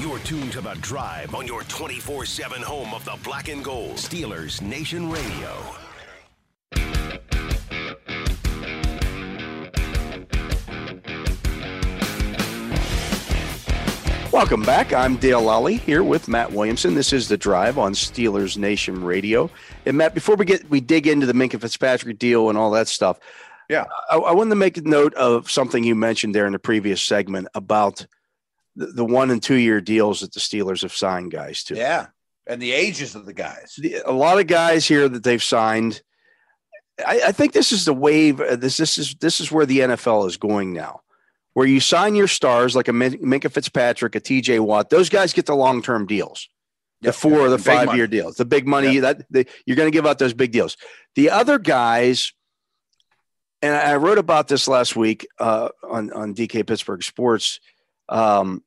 You're tuned to The Drive on your 24 7 home of the black and gold. Steelers Nation Radio. Welcome back. I'm Dale Lally here with Matt Williamson. This is the Drive on Steelers Nation Radio. And Matt, before we get we dig into the Minkah Fitzpatrick deal and all that stuff, Yeah. I, I wanted to make a note of something you mentioned there in the previous segment about the, the one and two year deals that the Steelers have signed guys to. Yeah. And the ages of the guys. The- a lot of guys here that they've signed. I, I think this is the wave. uh, This this is this is where the NFL is going now, where you sign your stars like a Minkah Fitzpatrick, a T.J. Watt. Those guys get the long term deals, the Yep. four or the five year deals, the big money that the, you're going to give out those big deals. The other guys, and I I wrote about this last week uh, on on DK Pittsburgh Sports. Um,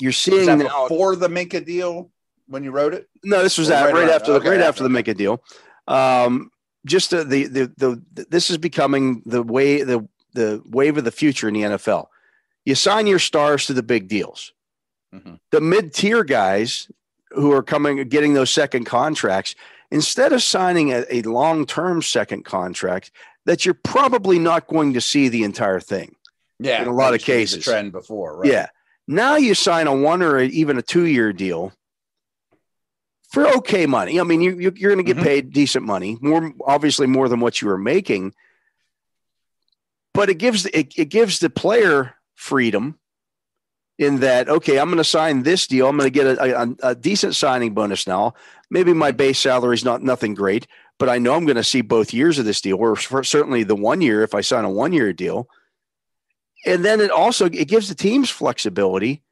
you're Was seeing that now. before the Minkah deal when you wrote it? No, this was that right right, after the okay, right after, the Minkah deal. Um, just the, the the the this is becoming the way the the wave of the future in the NFL. You sign your stars to the big deals. Mhm. The mid tier guys who are coming getting those second contracts instead of signing a, a long term second contract that you're probably not going to see the entire thing. Yeah. In a lot of used to be cases. The trend before, right? Yeah. Now you sign a one or even a two year deal for okay money. I mean, you, you you're going to get Mhm. paid decent money, more obviously more than what you were making. But it gives it, it gives the player freedom in that okay, I'm going to sign this deal. I'm going to get a, a, a decent signing bonus now. Maybe my base salary is not nothing great, but I know I'm going to see both years of this deal, or for certainly the one year if I sign a one year deal and then it also it gives the teams flexibility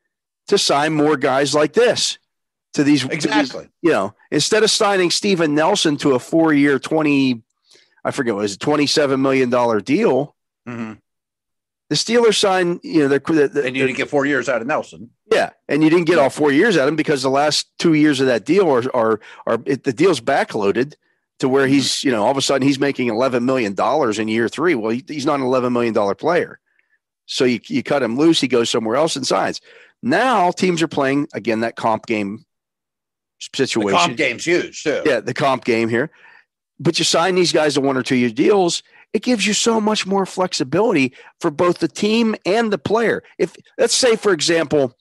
to sign more guys like this to these to these- Exactly. you know instead of signing Steven Nelson to a four year 20 I forget what it was a 27 million dollar deal Mhm. the Steelers signed you know the, the, the- And you didn't get four years out of Nelson. yeah and you didn't get all four years out of him because the last two years of that deal are are, are it, the deal's backloaded to where he's you know all of a sudden he's making 11 million dollars in year three well he, he's not an 11 million dollar player so you, you cut him loose he goes somewhere else and signs now teams are playing again that comp game The situation comp game's huge too. yeah the comp game here but you sign these guys to one or two year deals it gives you so much more flexibility for both the team and the player if let's say for example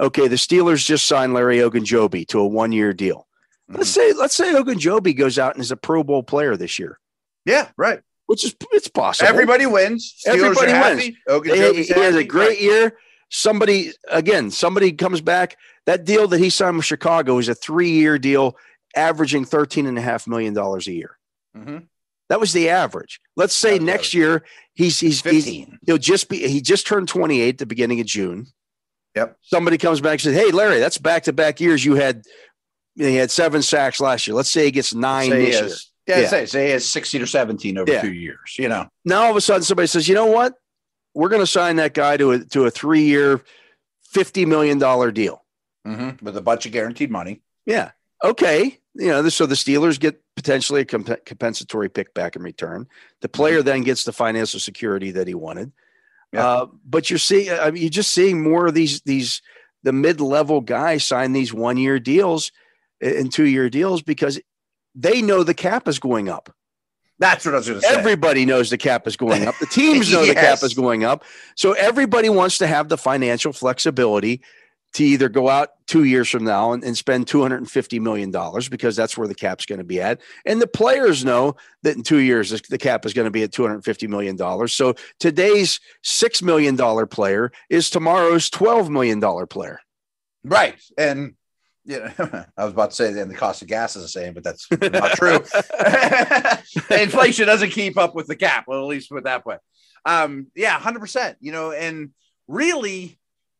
okay the steelers just signed larry ogunjobi to a one year deal let's Mhm. say let's say ogunjobi goes out and is a pro bowl player this year Yeah, right. Which is it's possible Everybody wins. Steelers Everybody wins. happy. he, he has a great year somebody again somebody comes back that deal that he signed with chicago is a three year deal averaging 13 and a half million dollars a year Mhm. That was the average. Let's say next average. year he's he's, he's 15. he'll just be he just turned 28 at the beginning of June. Yep. Somebody comes back and says, "Hey, Larry, that's back to back years. You had you had seven sacks last year. Let's say he gets nine Say this year. Yeah, Yeah. Say, say he has 16 or 17 over Yeah. two years, you know. Now all of a sudden somebody says, "You know what? We're going to sign that guy to a to a three year, fifty million dollar deal." Mhm. With a bunch of guaranteed money. Yeah. Okay. You know, so the Steelers get potentially a comp- compensatory pick back in return. The player then gets the financial security that he wanted. Yeah. Uh, but you're seeing, I mean, you're just seeing more of these, these, the mid level guys sign these one year deals and two year deals because they know the cap is going up. That's what I was going to say. Everybody knows the cap is going up. The teams know the cap is going up. So everybody wants to have the financial flexibility to either go out two years from now and, and spend $250 million because that's where the cap's going to be at. And the players know that in two years, the- the cap is going to be at $250 million. So today's $6 million player is tomorrow's $12 million player. Right. And, you know, I was about to say then the cost of gas is the same, but that's not true. Inflation doesn't keep up with the cap. Well, at least put that way. Um, yeah, 100%. You know, and really,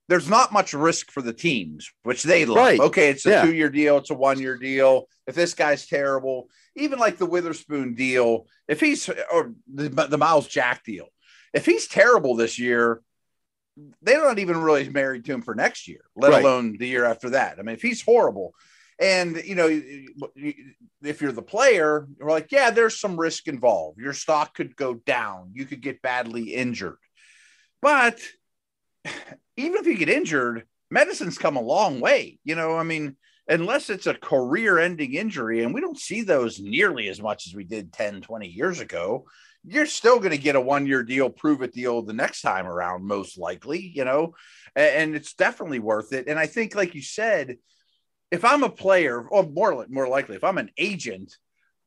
there's not much risk for the teams, which they love. Right. Okay, it's a Yeah. two year deal, it's a one year deal. If this guy's terrible, even like the Witherspoon deal, if he's or the, the Myles Jack deal, if he's terrible this year, they're not even really married to him for next year, let Right. alone the year after that. I mean, if he's horrible, and you know, if you're the player, you're like, yeah, there's some risk involved. Your stock could go down. You could get badly injured. But even if you get injured, medicine's come a long way. You know, I mean, unless it's a career ending injury, and we don't see those nearly as much as we did 10, 20 years ago, you're still going to get a one year deal, prove it deal the next time around, most likely, you know, and, and, it's definitely worth it. And I think, like you said, if I'm a player, or more, more likely, if I'm an agent,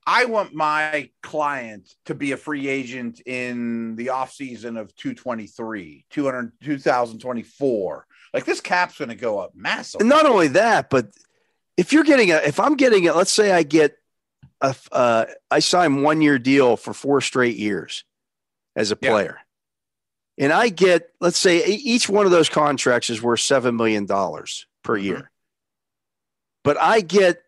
I want my client to be a free agent in the off season of 223, 200, 2024. Like this cap's going to go up massive. And not only that, but if you're getting a, if I'm getting it, let's say I get a, uh, I sign one year deal for four straight years as a player. Yeah. And I get, let's say each one of those contracts is worth $7 million per mm-hmm. year. But I get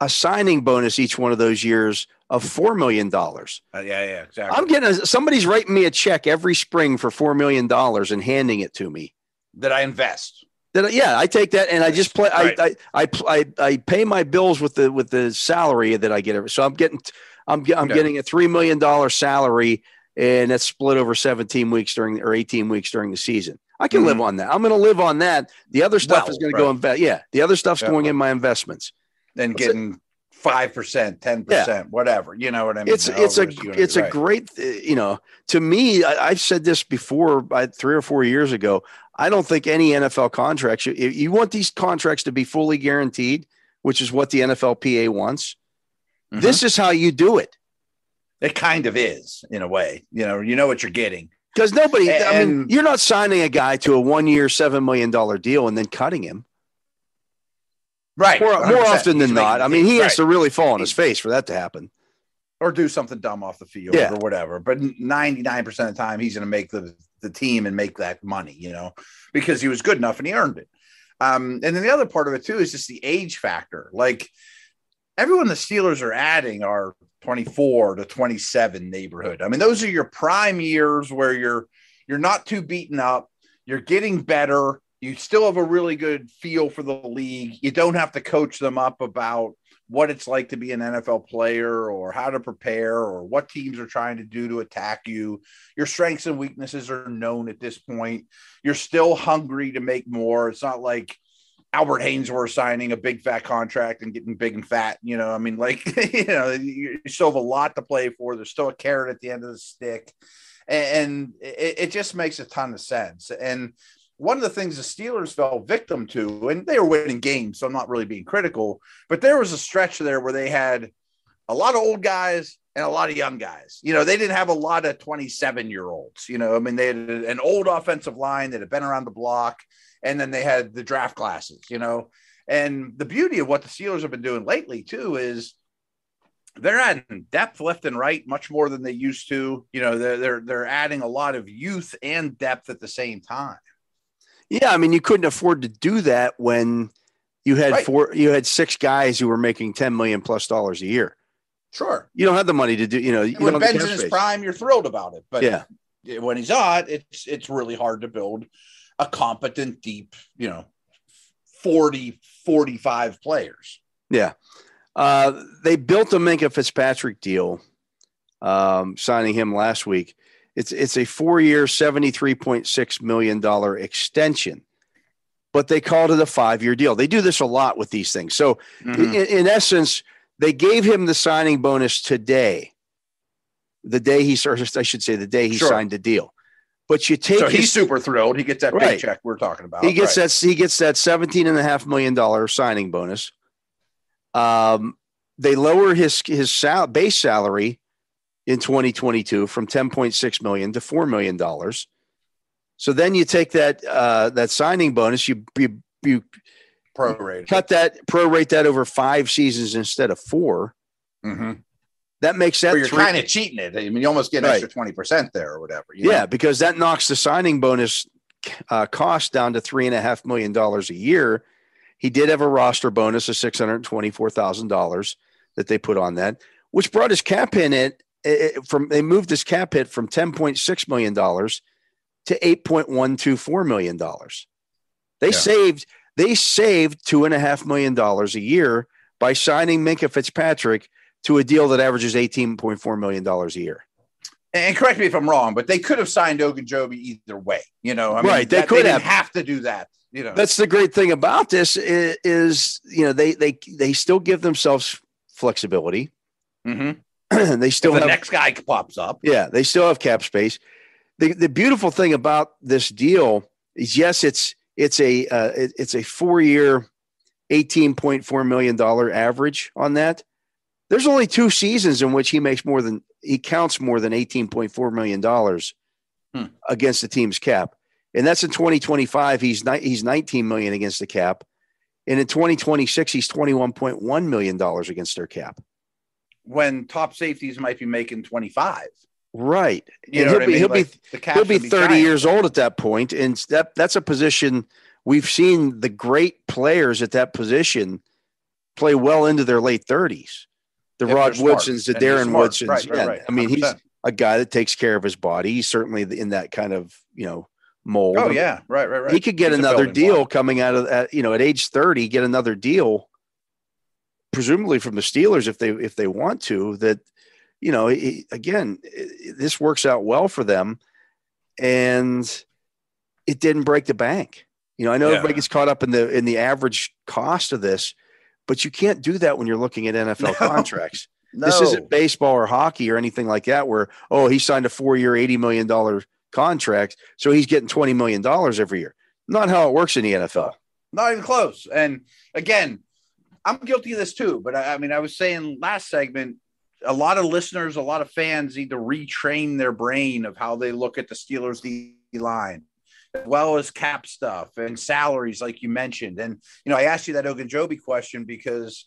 a signing bonus each one of those years of four million dollars. Uh, yeah, yeah, exactly. I'm getting a, somebody's writing me a check every spring for four million dollars and handing it to me that I invest. That yeah, I take that and I just play. Right. I, I, I I pay my bills with the with the salary that I get. Every, so I'm getting I'm I'm okay. getting a three million dollar salary and that's split over 17 weeks during or 18 weeks during the season. I can mm-hmm. live on that. I'm going to live on that. The other stuff well, is going right. to go invest. Yeah, the other stuff's yeah. going in my investments than getting five percent, ten percent, whatever. You know what I mean? It's it's a it's right. a great you know. To me, I, have said this before, three or four years ago. I don't think any NFL contracts. You, you want these contracts to be fully guaranteed, which is what the NFLPA wants. Mm-hmm. This is how you do it. It kind of is in a way. You know, you know what you're getting. Because nobody, and, I mean, you're not signing a guy to a one year, $7 million deal and then cutting him. Right. More, more often than not. I mean, he right. has to really fall on his face for that to happen. Or do something dumb off the field yeah. or whatever. But 99% of the time, he's going to make the, the team and make that money, you know, because he was good enough and he earned it. Um, and then the other part of it, too, is just the age factor. Like everyone the Steelers are adding are 24 to 27 neighborhood. I mean, those are your prime years where you're you're not too beaten up, you're getting better, you still have a really good feel for the league. You don't have to coach them up about what it's like to be an NFL player or how to prepare or what teams are trying to do to attack you. Your strengths and weaknesses are known at this point. You're still hungry to make more. It's not like Albert Haynesworth signing a big fat contract and getting big and fat. You know, I mean, like, you know, you still have a lot to play for. There's still a carrot at the end of the stick. And it, it just makes a ton of sense. And one of the things the Steelers fell victim to, and they were winning games, so I'm not really being critical, but there was a stretch there where they had a lot of old guys and a lot of young guys. You know, they didn't have a lot of 27 year olds. You know, I mean, they had an old offensive line that had been around the block, and then they had the draft classes, you know. And the beauty of what the Steelers have been doing lately, too, is they're adding depth left and right much more than they used to. You know, they're they're they're adding a lot of youth and depth at the same time. Yeah, I mean, you couldn't afford to do that when you had right. four, you had six guys who were making ten million plus dollars a year. Sure, you don't have the money to do. You know, you when Ben's in his prime, you're thrilled about it. But yeah, when he's not, it's it's really hard to build a competent, deep, you know, 40, 45 players. Yeah. Uh, they built a Minkah Fitzpatrick deal, um, signing him last week. It's it's a four year, seventy three point six million dollar extension, but they called it a five year deal. They do this a lot with these things. So, mm-hmm. in, in, essence, they gave him the signing bonus today, the day he started. I should say the day he sure. signed the deal. But you take so he's super thrilled. He gets that right. paycheck we're talking about. He gets right. that he gets that seventeen and a half million dollar signing bonus. Um, they lower his his sal- base salary in 2022 from 10.6 million to 4 million dollars. So then you take that uh, that signing bonus, you you, you prorate cut that prorate that over five seasons instead of 4 mm-hmm. That makes that you're kind of cheating it. I mean, you almost get an right. extra twenty percent there or whatever. yeah, know? because that knocks the signing bonus uh, cost down to three and a half million dollars a year. He did have a roster bonus of six hundred twenty-four thousand dollars that they put on that, which brought his cap in at it, from they moved this cap hit from 10.6 million dollars to 8.124 million dollars. They yeah. saved they saved two and a half million dollars a year by signing Minkah Fitzpatrick to a deal that averages 18.4 million dollars a year. And correct me if I'm wrong, but they could have signed Ogunjobi either way. You know, I mean, right? They that, could they have have to do that. You know, That's the great thing about this is, is you know they they they still give themselves flexibility. Mhm. they still if the have next guy pops up. yeah they still have cap space. The the beautiful thing about this deal is yes it's it's a uh, it- it's a four year, eighteen point four million dollar average on that. There's only two seasons in which he makes more than he counts more than eighteen point four million dollars Hmm. against the team's cap, and that's in 2025. He's ni- he's 19 million against the cap, and in 2026 he's 21.1 million dollars against their cap. When top safeties might be making 25. Right, You And know he'll what I be- mean? he'll be- Like, the cap he'll be 30 giant. years old at that point and that that's a position we've seen the great players at that position play well into their late 30s the If rod woodsons the darren woodsons Right, right, yeah, right. i mean he's a guy that takes care of his body he's certainly in that kind of you know mold Oh, yeah. Right, right, right. he could get He's another deal block. coming out of at, you know at age 30 get another deal presumably from the steelers if they if they want to that you know he- again i- this works out well for them and it didn't break the bank you know i know Yeah. everybody gets caught up in the in the average cost of this but you can't do that when you're looking at nfl No. contracts No. this isn't baseball or hockey or anything like that where oh he signed a four-year 80 million dollar contract so he's getting 20 million dollars every year not how it works in the nfl Not even close. And again, I'm guilty of this too. But I, I mean, I was saying last segment, a lot of listeners, a lot of fans need to retrain their brain of how they look at the Steelers D line, as well as cap stuff and salaries, like you mentioned. And you know, I asked you that Ogunjobi question because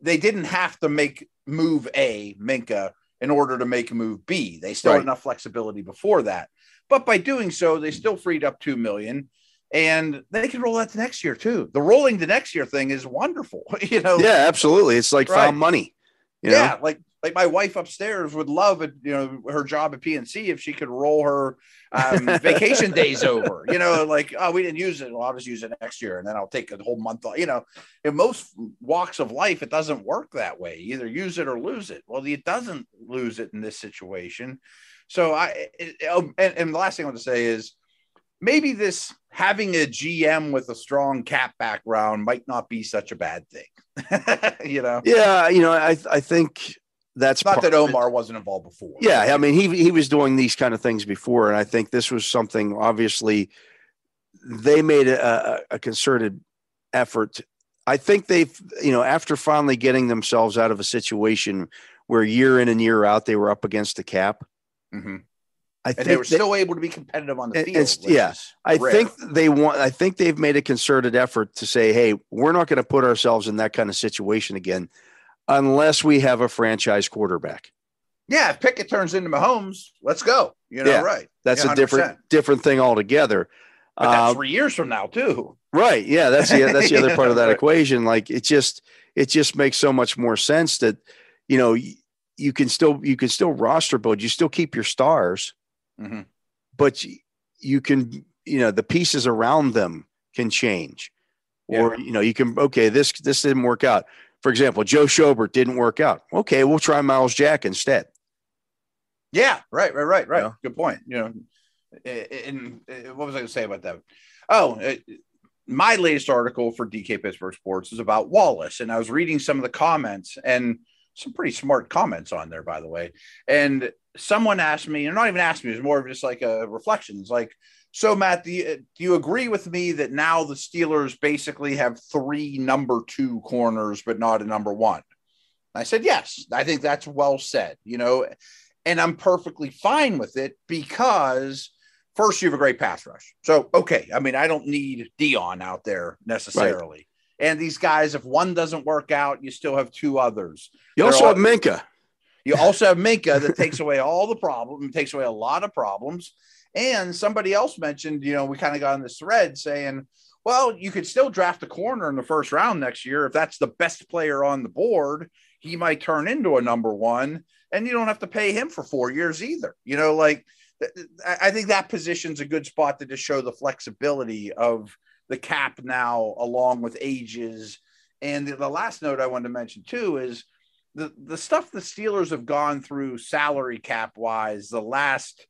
they didn't have to make move A, Minkah, in order to make move B. They still Right. had enough flexibility before that. But by doing so, they still freed up two million and they can roll that to next year too. The rolling the next year thing is wonderful. You know, yeah absolutely it's like Right. found money you know? yeah, like like my wife upstairs would love it, you know, her job at PNC if she could roll her um, vacation days over. You know, like oh, we didn't use it, well, I'll just use it next year, and then I'll take a whole month off. You know, in most walks of life, it doesn't work that way. Either use it or lose it. Well, it doesn't lose it in this situation. So I it, oh, and, and the last thing I want to say is maybe this having a GM with a strong cap background might not be such a bad thing. you know, yeah you know i i think that's not that. Omar wasn't involved before. Yeah, I mean he he was doing these kind of things before, and I think this was something. Obviously, they made a, a, concerted effort. I think they've you know after finally getting themselves out of a situation where year in and year out they were up against the cap. Mhm. I and think they were they- still able to be competitive on the field. yeah, I rare. think they want. I think they've made a concerted effort to say, "Hey, we're not going to put ourselves in that kind of situation again, unless we have a franchise quarterback." yeah, if Pickett turns into Mahomes, let's go. You know, Yeah, right? That's Yeah, a different different thing altogether. But that's Uh, three years from now too. Right. Yeah. That's the that's the other part of that equation. Like it just it just makes so much more sense that you know you can still you can still roster build. You still keep your stars, Mhm. but you can you know the pieces around them can change, or you know you can okay this this didn't work out. For example, Joe Schobert didn't work out. Okay, we'll try Myles Jack instead. Yeah, right, right, right, right. Yeah. Good point. You know, and, and what was I going to say about that? Oh, it, my latest article for DK Pittsburgh Sports is about Wallace, and I was reading some of the comments and some pretty smart comments on there, by the way. And someone asked me, and not even asked me, it was more of just like a reflection. It's like, so Matt, do you, do you agree with me that now the Steelers basically have three number two corners, but not a number one? I said, yes, I think that's well said, you know, and I'm perfectly fine with it because first you have a great pass rush. So, okay. I mean, I don't need Dion out there necessarily. And these guys, if one doesn't work out, you still have two others. You They're also all- have Minkah. You also have Minkah that takes away all the problem, takes away a lot of problems. And somebody else mentioned, you know, we kind of got on this thread saying, well, you could still draft a corner in the first round next year. If that's the best player on the board, he might turn into a number one, and you don't have to pay him for four years either. You know, like th- th- I I think that position's a good spot to just show the flexibility of the cap now, along with ages. And the, the last note I wanted to mention too is the the stuff the Steelers have gone through salary cap wise the last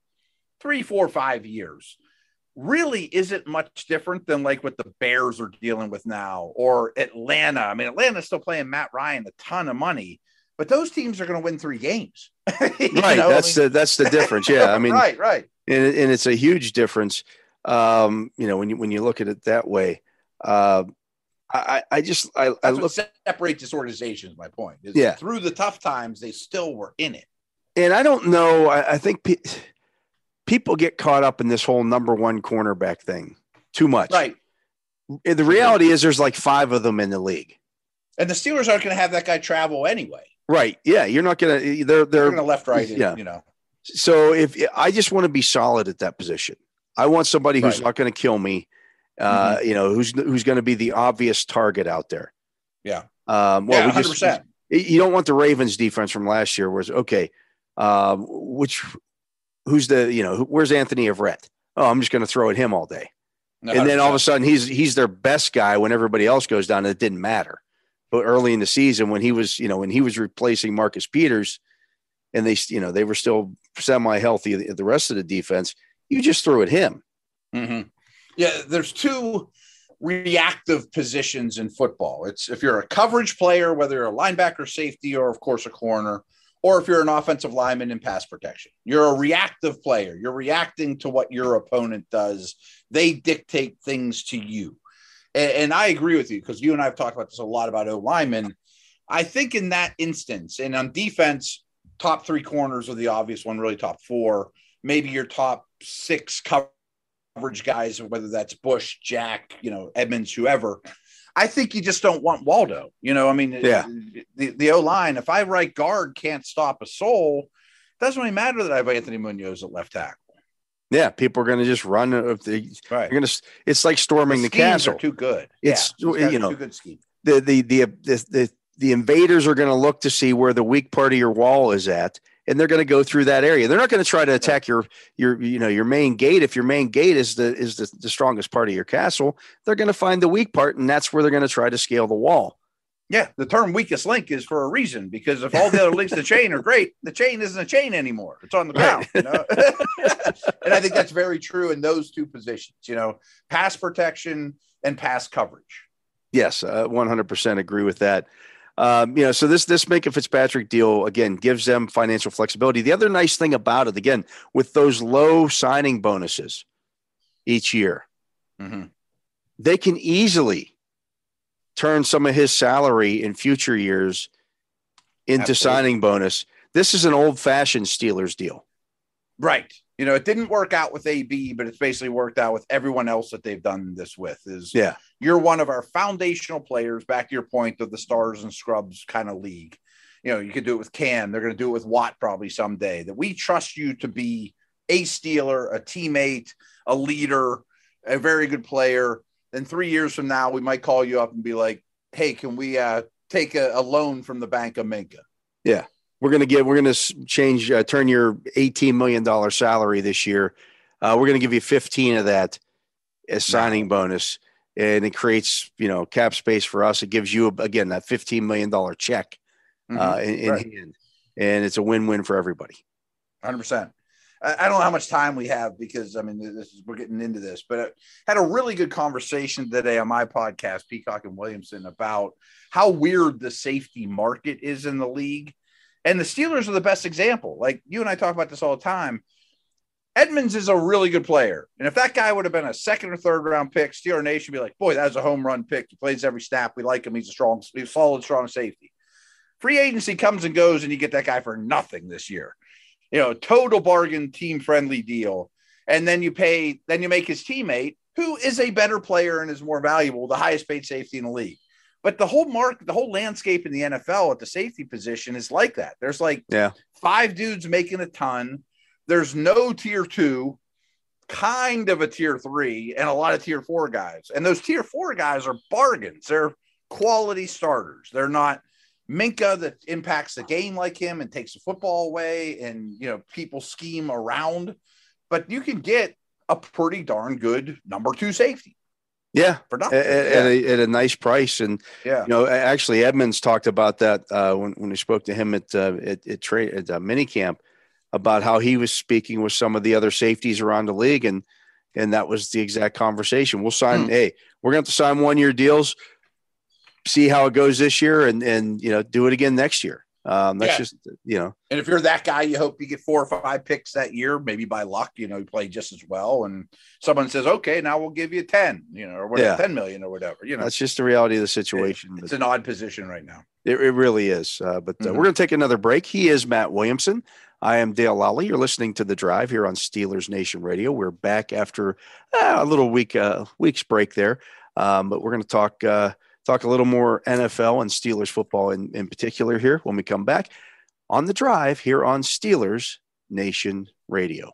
three, four, five years. really isn't much different than like what the Bears are dealing with now or Atlanta. I mean, Atlanta's still paying Matt Ryan a ton of money, but those teams are going to win three games. right. Know? That's I mean, the that's the difference. Yeah. I mean, right, right. And, and it's a huge difference. Um, you know, when you when you look at it that way. Uh, I, I just I, That's I look separate this organization is my point. Is yeah. Through the tough times, they still were in it. And I don't know. I, I think pe- people get caught up in this whole number one cornerback thing too much. Right. The reality is there's like five of them in the league. And the Steelers aren't going to have that guy travel anyway. Right. Yeah. You're not going to, they're, they're, going to left, right. Yeah. You know, so if I just want to be solid at that position, I want somebody who's right. not going to kill me uh, mm-hmm. you know, who's who's going to be the obvious target out there. Yeah. Um, well, yeah, we just you don't want the Ravens defense from last year was okay. Um, which who's the you know where's Anthony Averett? Oh, I'm just going to throw at him all day. 100%. And then all of a sudden he's he's their best guy when everybody else goes down. It didn't matter. But early in the season when he was you know when he was replacing Marcus Peters, and they you know they were still semi healthy the rest of the defense, you just threw at him. Mm-hmm. Yeah, there's two reactive positions in football. It's if you're a coverage player, whether you're a linebacker, safety, or of course a corner, or if you're an offensive lineman in pass protection. You're a reactive player. You're reacting to what your opponent does. They dictate things to you. And, and I agree with you because you and I have talked about this a lot about O linemen. I think in that instance, and on defense, top three corners are the obvious one, really top four. Maybe your top six coverage guys, whether that's Bush, Jack, you know, Edmunds, whoever. I think you just don't want Waldo. You know, I mean, yeah. the, the O line, if I right guard can't stop a soul, doesn't really matter that I have Anthony Munoz at left tackle. Yeah, people are going to just run. If they, right. You're going to. It's like storming the, the castle. too good. It's yeah, you know too good scheme. The, the the the the the invaders are going to look to see where the weak part of your wall is at, and they're going to go through that area. They're not going to try to attack your your you know your main gate. If your main gate is the is the, the strongest part of your castle, they're going to find the weak part, and that's where they're going to try to scale the wall. Yeah, the term weakest link is for a reason because if all the other links to the chain are great, the chain isn't a chain anymore. It's on the ground. Right. You know? and I think that's very true in those two positions, you know, pass protection and pass coverage. Yes, uh, 100% agree with that. Um, you know, so this this Minkah Fitzpatrick deal again gives them financial flexibility. The other nice thing about it, again, with those low signing bonuses each year, mm-hmm. they can easily turn some of his salary in future years into Absolutely. signing bonus. This is an old fashioned Steelers deal. Right. You know, it didn't work out with AB, but it's basically worked out with everyone else that they've done this with. Is yeah, you're one of our foundational players. Back to your point of the stars and scrubs kind of league. You know, you could do it with Cam. They're going to do it with Watt probably someday. That we trust you to be a Steeler, a teammate, a leader, a very good player. Then three years from now, we might call you up and be like, "Hey, can we uh, take a, a loan from the Bank of Minkah?" Yeah, we're going to give. we're going to change uh, turn your 18 million dollar salary this year uh, we're going to give you 15 of that as signing bonus and it creates you know cap space for us it gives you again that 15 million dollar check uh, mm-hmm. uh, in, in right. hand and it's a win-win for everybody 100% I don't know how much time we have because I mean this is, we're getting into this, but I had a really good conversation today on my podcast, Peacock and Williamson, about how weird the safety market is in the league. And the Steelers are the best example. Like you and I talk about this all the time. Edmunds is a really good player. And if that guy would have been a second or third round pick, Steeler Nation would be like, boy, that was a home run pick. He plays every snap. We like him. He's a strong, he's a solid, strong safety. Free agency comes and goes, and you get that guy for nothing this year. You know, total bargain, team friendly deal. And then you pay, then you make his teammate, who is a better player and is more valuable, the highest paid safety in the league. But the whole mark, the whole landscape in the NFL at the safety position is like that. There's like yeah. five dudes making a ton. There's no tier two, kind of a tier three, and a lot of tier four guys. And those tier four guys are bargains. They're quality starters. They're not Minkah that impacts the game like him and takes the football away, and you know people scheme around. But you can get a pretty darn good number two safety. Yeah, for nothing. At, yeah. At, a, at, a, nice price, and yeah, you know, actually, Edmunds talked about that uh, when when we spoke to him at uh, at, at trade at uh, minicamp about how he was speaking with some of the other safeties around the league, and and that was the exact conversation. We'll sign. Hmm. Hey, we're going to sign one year deals, see how it goes this year, and and you know do it again next year. Um, that's Yeah. just you know And if you're that guy, you hope you get four or five picks that year, maybe by luck, you know, you play just as well. And someone says, okay, now we'll give you 10, you know, or whatever, Yeah. 10 million or whatever, you know, that's just the reality of the situation. it's an odd position right now. it, it really is. Uh, but uh, Mhm. we're going to take another break. He is Matt Williamson. I am Dale Lally. You're listening to the Drive here on Steelers Nation Radio. We're back after uh, a little week uh, week's break there, um, but we're going to talk uh, talk a little more NFL and Steelers football in, in particular here when we come back on the Drive here on Steelers Nation Radio.